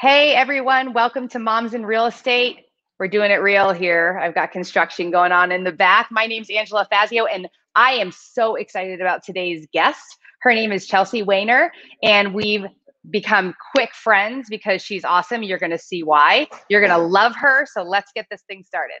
Hey everyone, welcome to Moms in Real Estate. We're doing it real here. I've got construction going on in the back. My name's Angela Fazio, and I am so excited about today's guest. Her name is Chelsea Weighner, and we've become quick friends because she's awesome. You're going to see why. You're going to love her. So let's get this thing started.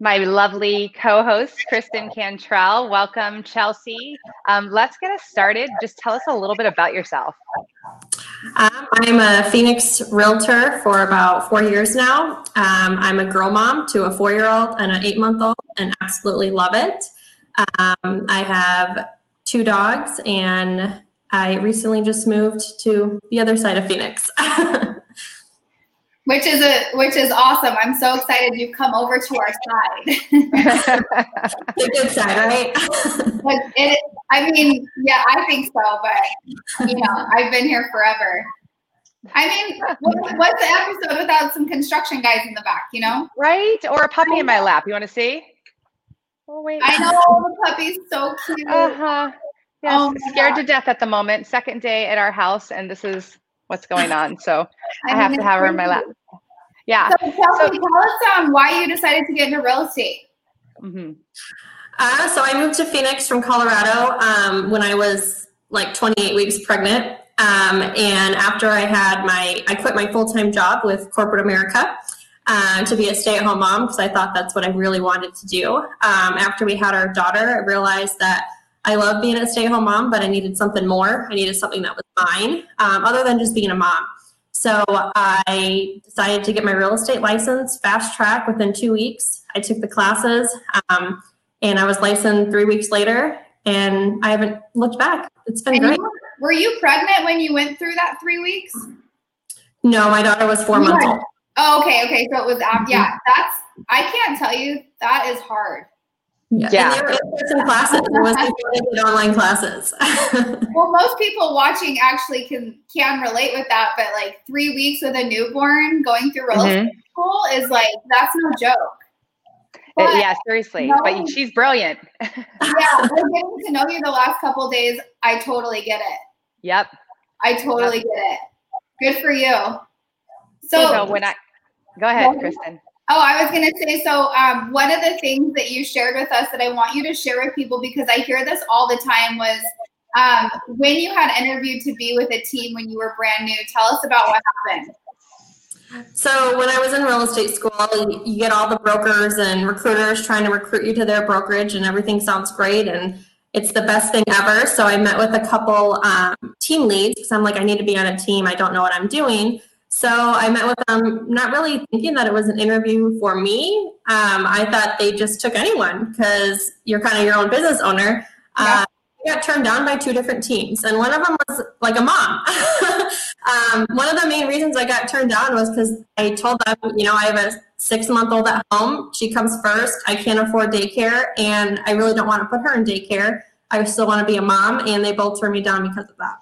my lovely co-host Kristen Cantrell. Welcome, Chelsea. Um, let's get us started. Just tell us a little bit about yourself. Um, I'm a Phoenix realtor for about four years now. Um, I'm a girl mom to a four-year-old and an eight-month-old, and absolutely love it. Um, I have two dogs, and I recently just moved to the other side of Phoenix. which is a which is awesome. I'm so excited you've come over to our side. the good side, right? but it, I mean, yeah, I think so. But you know, I've been here forever. I mean, what, what's the episode without some construction guys in the back? You know, right? Or a puppy in my lap. You want to see? Oh wait, I know the puppy's so cute. Uh huh. Yes, oh, scared God. to death at the moment. Second day at our house, and this is what's going on. So I, I have to have her in my lap. Yeah. So, tell, so, tell us um, why you decided to get into real estate. Mm-hmm. Uh, so I moved to Phoenix from Colorado um, when I was like 28 weeks pregnant. Um, and after I had my, I quit my full time job with corporate America uh, to be a stay at home mom because I thought that's what I really wanted to do. Um, after we had our daughter, I realized that I love being a stay at home mom, but I needed something more. I needed something that was mine, um, other than just being a mom. So I decided to get my real estate license fast track within two weeks. I took the classes um, and I was licensed three weeks later and I haven't looked back. It's been and great. You, were you pregnant when you went through that three weeks? No, my daughter was four you months old. Oh, okay. Okay. So it was, after, yeah, that's, I can't tell you, that is hard. Yeah. yeah. And they were in-person classes. It wasn't online classes. well, most people watching actually can can relate with that, but like three weeks with a newborn going through real mm-hmm. school is like that's no joke. Uh, but, yeah, seriously. No, but she's brilliant. yeah, getting to know you the last couple days, I totally get it. Yep. I totally yep. get it. Good for you. So, so when I go ahead, Kristen. Oh, I was going to say so. Um, one of the things that you shared with us that I want you to share with people because I hear this all the time was um, when you had interviewed to be with a team when you were brand new. Tell us about what happened. So when I was in real estate school, you get all the brokers and recruiters trying to recruit you to their brokerage, and everything sounds great and it's the best thing ever. So I met with a couple um, team leads because I'm like, I need to be on a team. I don't know what I'm doing. So I met with them, not really thinking that it was an interview for me. Um, I thought they just took anyone because you're kind of your own business owner. Yeah. Uh, I got turned down by two different teams, and one of them was like a mom. um, one of the main reasons I got turned down was because I told them, you know, I have a six month old at home. She comes first. I can't afford daycare, and I really don't want to put her in daycare. I still want to be a mom, and they both turned me down because of that.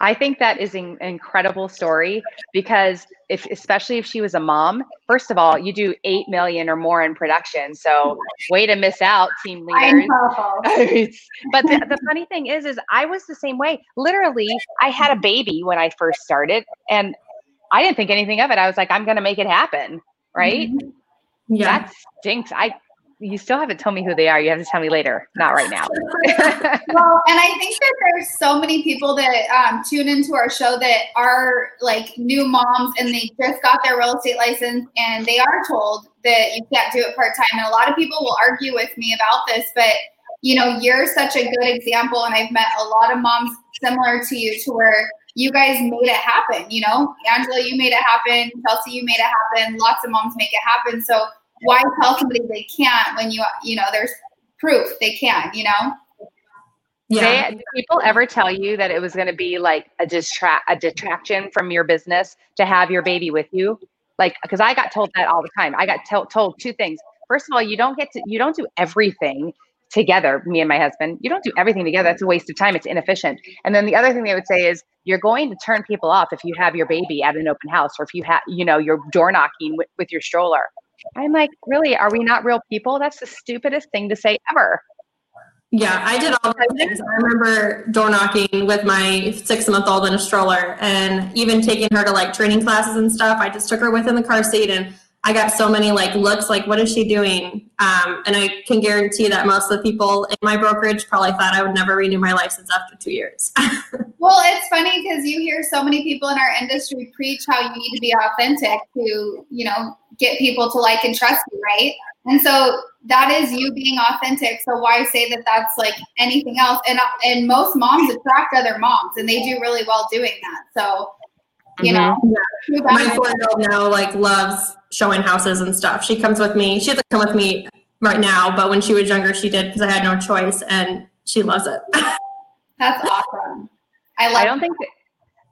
I think that is an incredible story because if especially if she was a mom, first of all, you do 8 million or more in production. So way to miss out team leaders. but the, the funny thing is is I was the same way. Literally, I had a baby when I first started and I didn't think anything of it. I was like I'm going to make it happen, right? Mm-hmm. Yeah. That stinks. I you still haven't told me who they are. You have to tell me later, not right now. well, and I think that there's so many people that um, tune into our show that are like new moms and they just got their real estate license and they are told that you can't do it part time. And a lot of people will argue with me about this, but you know, you're such a good example. And I've met a lot of moms similar to you to where you guys made it happen. You know, Angela, you made it happen. Chelsea, you made it happen. Lots of moms make it happen. So why tell somebody they can't when you you know there's proof they can you know Yeah. They, did people ever tell you that it was going to be like a distract a detraction from your business to have your baby with you? Like, because I got told that all the time. I got t- told two things. First of all, you don't get to you don't do everything together, me and my husband. You don't do everything together. That's a waste of time. It's inefficient. And then the other thing they would say is you're going to turn people off if you have your baby at an open house or if you have, you know, you're door knocking with, with your stroller. I'm like, really? Are we not real people? That's the stupidest thing to say ever. Yeah, I did all those things. I remember door knocking with my six month old in a stroller and even taking her to like training classes and stuff. I just took her within the car seat and I got so many like looks like, what is she doing? Um, and I can guarantee that most of the people in my brokerage probably thought I would never renew my license after two years. well, it's funny because you hear so many people in our industry preach how you need to be authentic to, you know, get people to like and trust you, right? And so that is you being authentic. So why say that that's like anything else? And and most moms attract other moms, and they do really well doing that. So you mm-hmm. know, my four year old now like loves showing houses and stuff. She comes with me. She doesn't come with me right now, but when she was younger, she did because I had no choice, and she loves it. That's awesome. I love. I don't think.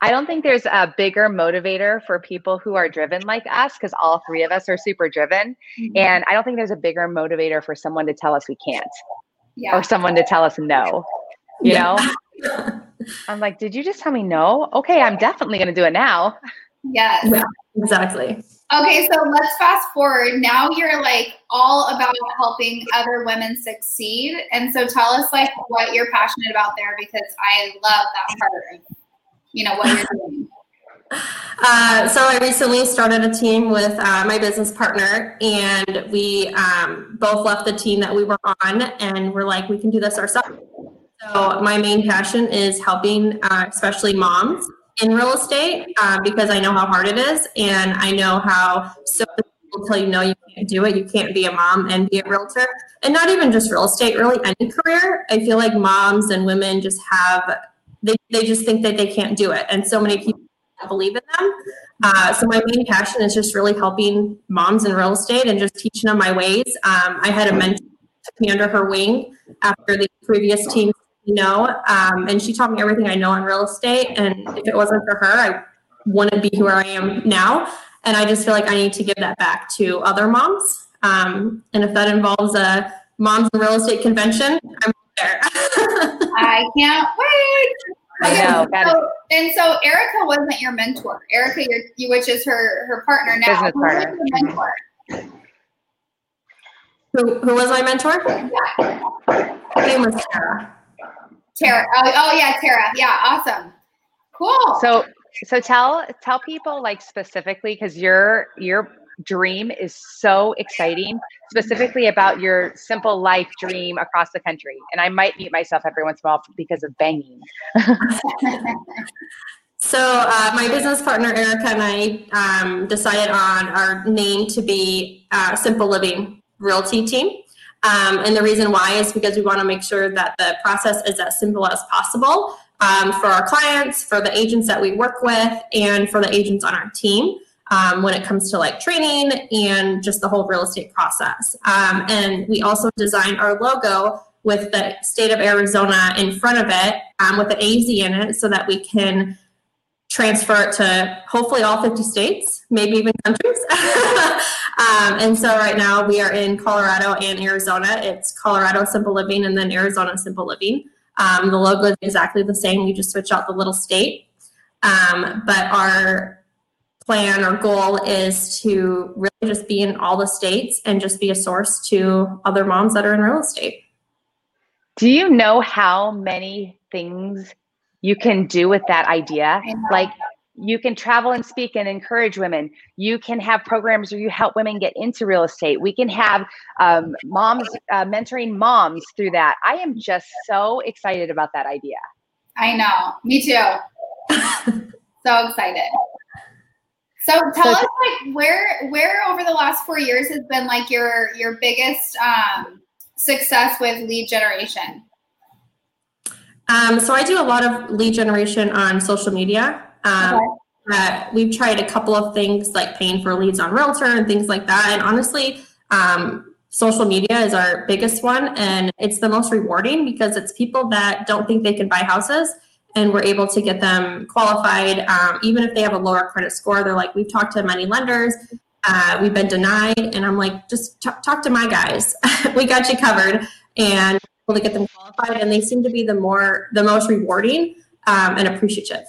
I don't think there's a bigger motivator for people who are driven like us because all three of us are super driven. Mm-hmm. And I don't think there's a bigger motivator for someone to tell us we can't yeah. or someone to tell us no. You yeah. know? I'm like, did you just tell me no? Okay, I'm definitely going to do it now. Yes. Yeah, exactly. Okay, so let's fast forward. Now you're like all about helping other women succeed. And so tell us like what you're passionate about there because I love that part of you know what you're doing. Uh, so I recently started a team with uh, my business partner, and we um, both left the team that we were on, and we're like, we can do this ourselves. So my main passion is helping, uh, especially moms in real estate, uh, because I know how hard it is, and I know how so people tell you no, you can't do it. You can't be a mom and be a realtor, and not even just real estate, really any career. I feel like moms and women just have they they just think that they can't do it, and so many people believe in them. Uh, so my main passion is just really helping moms in real estate and just teaching them my ways. Um, I had a mentor took me under her wing after the previous team you know, um, and she taught me everything I know on real estate. And if it wasn't for her, I wouldn't be where I am now. And I just feel like I need to give that back to other moms. Um, and if that involves a moms in real estate convention, I'm. I can't wait. I know. So, and so Erica wasn't your mentor. Erica, you, which is her her partner now. Business partner. mentor? Who, who was my mentor? Her name was Tara. Tara. Oh, oh yeah, Tara. Yeah, awesome. Cool. So so tell tell people like specifically because your your dream is so exciting specifically about your simple life dream across the country. And i might mute myself every once in a while because of banging. So uh, my business partner erica and i um, decided on our name to be uh, simple living realty team. Um, and the reason why is because we want to make sure that the process is as simple as possible um, for our clients, for the agents that we work with, and for the agents on our team. Um, when it comes to like training and just the whole real estate process. Um, and we also designed our logo with the state of Arizona in front of it um, with the AZ in it so that we can transfer it to hopefully all 50 states, maybe even countries. um, and so right now we are in Colorado and Arizona. It's Colorado Simple Living and then Arizona Simple Living. Um, the logo is exactly the same. We just switch out the little state. Um, but our plan or goal is to really just be in all the states and just be a source to other moms that are in real estate. Do you know how many things you can do with that idea. Like you can travel and speak and encourage women. You can have programs where you help women get into real estate. We can have um, moms uh, mentoring moms through that. I am just so excited about that idea. I know. Me too. so excited. So tell so, us like where where over the last four years has been like your your biggest um, success with lead generation. Um, so I do a lot of lead generation on social media. Um, okay. uh, we've tried a couple of things like paying for leads on Realtor and things like that. And honestly, um, social media is our biggest one, and it's the most rewarding because it's people that don't think they can buy houses. And we're able to get them qualified, um, even if they have a lower credit score. They're like, we've talked to many lenders, uh, we've been denied, and I'm like, just t- talk to my guys. we got you covered, and able to get them qualified. And they seem to be the more, the most rewarding um, and appreciative.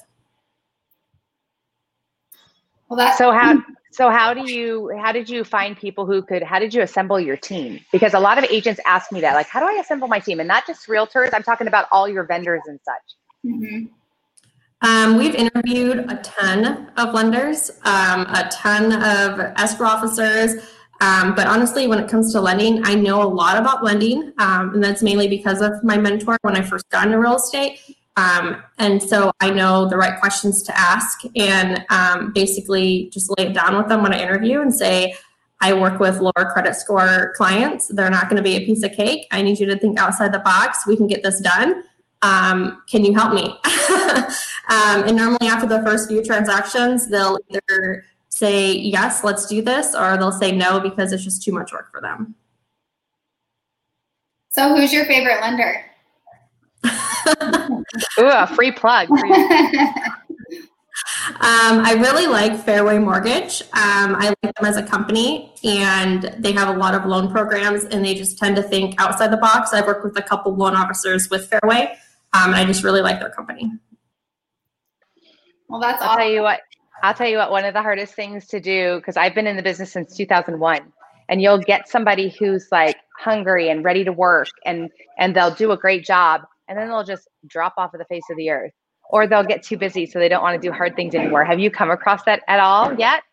Well, that's so how so how do you how did you find people who could how did you assemble your team? Because a lot of agents ask me that, like, how do I assemble my team? And not just realtors, I'm talking about all your vendors and such. Mm-hmm. Um, we've interviewed a ton of lenders, um, a ton of escrow officers. Um, but honestly, when it comes to lending, I know a lot about lending, um, and that's mainly because of my mentor when I first got into real estate. Um, and so I know the right questions to ask and um, basically just lay it down with them when I interview and say, I work with lower credit score clients. They're not going to be a piece of cake. I need you to think outside the box. We can get this done. Um, can you help me? Um, and normally, after the first few transactions, they'll either say, Yes, let's do this, or they'll say no because it's just too much work for them. So, who's your favorite lender? Ooh, a free plug. um, I really like Fairway Mortgage. Um, I like them as a company, and they have a lot of loan programs, and they just tend to think outside the box. I've worked with a couple loan officers with Fairway, um, and I just really like their company. Well, that's. I'll awesome. tell you what. I'll tell you what. One of the hardest things to do because I've been in the business since 2001, and you'll get somebody who's like hungry and ready to work, and and they'll do a great job and then they'll just drop off of the face of the earth or they'll get too busy so they don't want to do hard things anymore have you come across that at all yet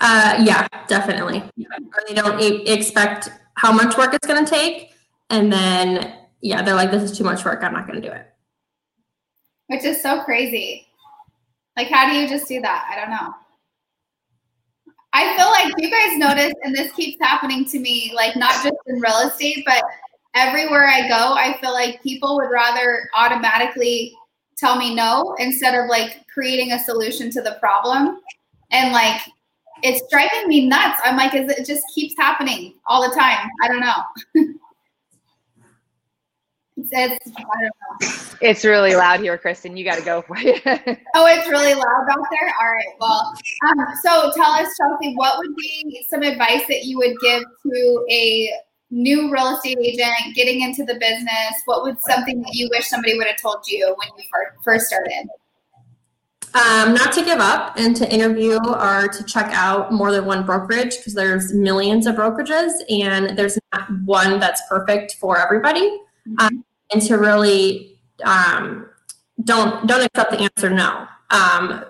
uh, yeah definitely or they don't e- expect how much work it's going to take and then yeah they're like this is too much work i'm not going to do it which is so crazy like how do you just do that i don't know i feel like you guys notice and this keeps happening to me like not just in real estate but everywhere I go, I feel like people would rather automatically tell me no instead of like creating a solution to the problem. And like it's driving me nuts. I'm like, is it just keeps happening all the time? I don't know. it's, it's, I don't know. It's really loud here, Kristen. You got to go for it. oh, it's really loud out there. All right. Well, um, so tell us, Chelsea, what would be some advice that you would give to a new real estate agent getting into the business, what would something that you wish somebody would have told you when you first started? Um, not to give up and to interview or to check out more than one brokerage because there's millions of brokerages and there's not one that's perfect for everybody. Mm-hmm. Um, and to really um, don't don't accept the answer no. Um,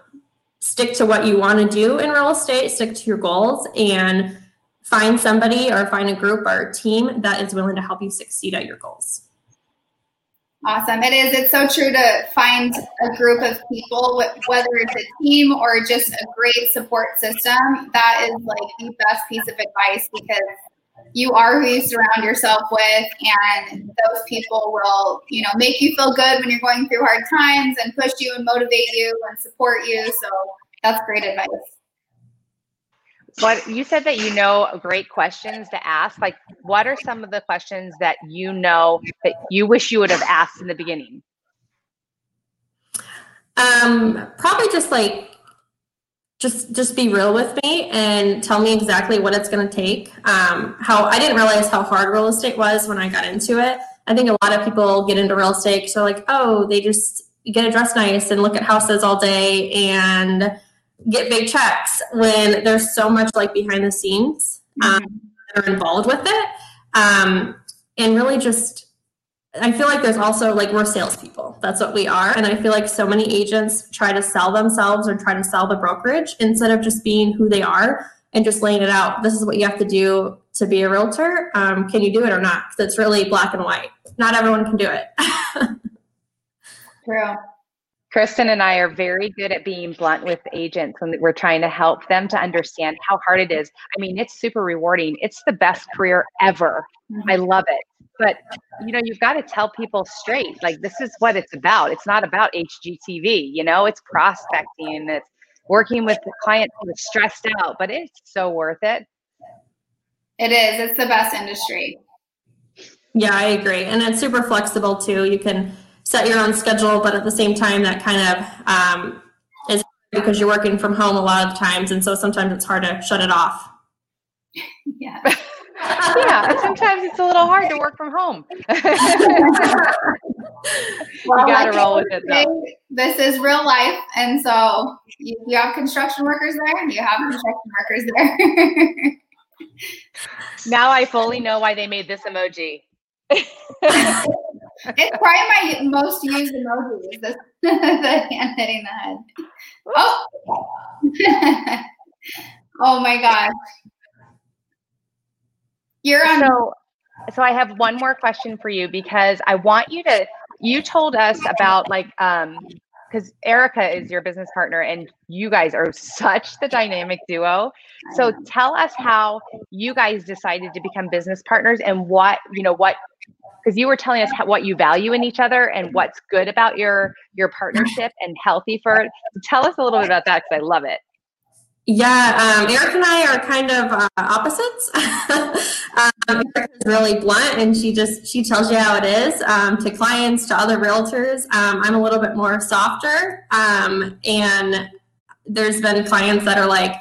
stick to what you want to do in real estate. Stick to your goals and find somebody or find a group or a team that is willing to help you succeed at your goals. Awesome. It is. It's so true to find a group of people, whether it's a team or just a great support system. That is like the best piece of advice because you are who you surround yourself with, and those people will, you know, make you feel good when you're going through hard times and push you and motivate you and support you. So that's great advice. What you said that you know great questions to ask. Like, what are some of the questions that you know that you wish you would have asked in the beginning? Um, probably just like just just be real with me and tell me exactly what it's going to take. Um, how I didn't realize how hard real estate was when I got into it. I think a lot of people get into real estate so like, oh, they just get to dress nice and look at houses all day and get big checks when there's so much like behind the scenes um, mm-hmm. that are involved with it. Um, and really just, I feel like there's also like we're salespeople. That's what we are. And I feel like so many agents try to sell themselves or try to sell the brokerage instead of just being who they are and just laying it out. This is what you have to do to be a realtor. Um, can you do it or not? It's really black and white. Not everyone can do it. True. Kristen and I are very good at being blunt with agents when we're trying to help them to understand how hard it is. I mean, it's super rewarding. It's the best career ever. I mm-hmm. love it. But you know, you've got to tell people straight, like this is what it's about. It's not about HGTV, you know, it's prospecting, it's working with the client who's stressed out, but it's so worth it. It is. It's the best industry. Yeah, I agree. And it's super flexible too. You can set your own schedule, but at the same time, that kind of um, is because you're working from home a lot of times. And so sometimes it's hard to shut it off. Yeah. Yeah, sometimes it's a little hard to work from home. Well, you got to like roll with it though. This is real life. And so you, you have construction workers there, you have construction workers there. Now I fully know why they made this emoji. it's probably my most used emoji is this, the hand hitting the head. Oh. oh my gosh. You're on. So, so I have one more question for you because I want you to. You told us about like um because Erica is your business partner and you guys are such the dynamic duo. So tell us how you guys decided to become business partners and what you know what because you were telling us how, what you value in each other and what's good about your your partnership and healthy for it. So tell us a little bit about that because I love it. Yeah, um, Eric and I are kind of uh, opposites. um, Eric is really blunt, and she just she tells you how it is um, to clients, to other realtors. Um, I'm a little bit more softer, um, and there's been clients that are like,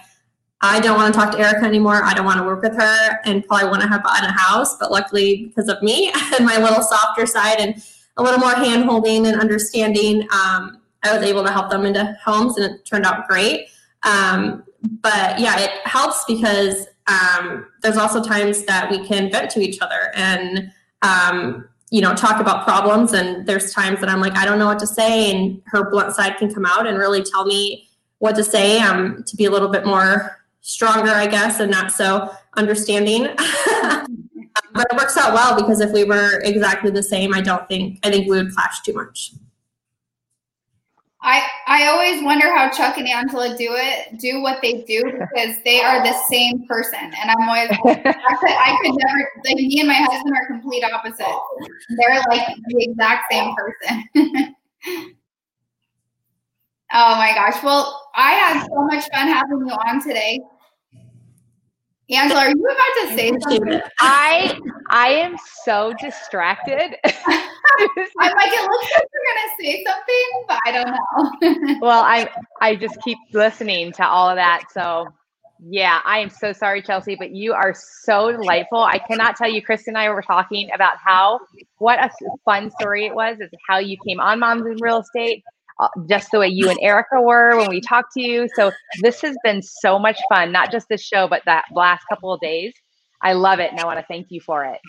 I don't want to talk to Erica anymore. I don't want to work with her, and probably want to have bought a house. But luckily, because of me and my little softer side and a little more hand holding and understanding, um, I was able to help them into homes, and it turned out great. Um, but yeah, it helps because um, there's also times that we can vent to each other and um, you know talk about problems. And there's times that I'm like, I don't know what to say, and her blunt side can come out and really tell me what to say um, to be a little bit more stronger, I guess, and not so understanding. but it works out well because if we were exactly the same, I don't think I think we would clash too much. I I always wonder how Chuck and Angela do it, do what they do because they are the same person, and I'm always I could, I could never like me and my husband are complete opposites. They're like the exact same person. oh my gosh! Well, I had so much fun having you on today. Angela, are you about to say something? I I am so distracted. I'm like, it looks like you're gonna say something, but I don't know. well, I I just keep listening to all of that. So yeah, I am so sorry, Chelsea, but you are so delightful. I cannot tell you, Chris and I were talking about how what a fun story it was, is how you came on Moms in Real Estate, uh, just the way you and Erica were when we talked to you. So this has been so much fun, not just this show, but that last couple of days. I love it, and I want to thank you for it.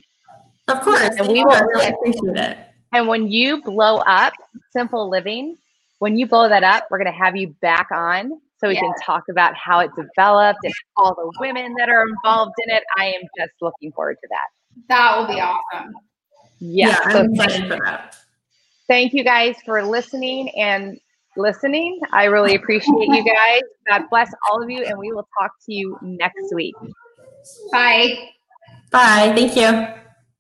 Of course, And we will- really appreciate it. And when you blow up Simple Living, when you blow that up, we're going to have you back on so we can talk about how it developed and all the women that are involved in it. I am just looking forward to that. That will be awesome. Yeah. yeah, so I'm excited for that. thank you guys for listening and listening. I really appreciate you guys. God bless all of you, and we will talk to you next week. Bye. Bye. Thank you.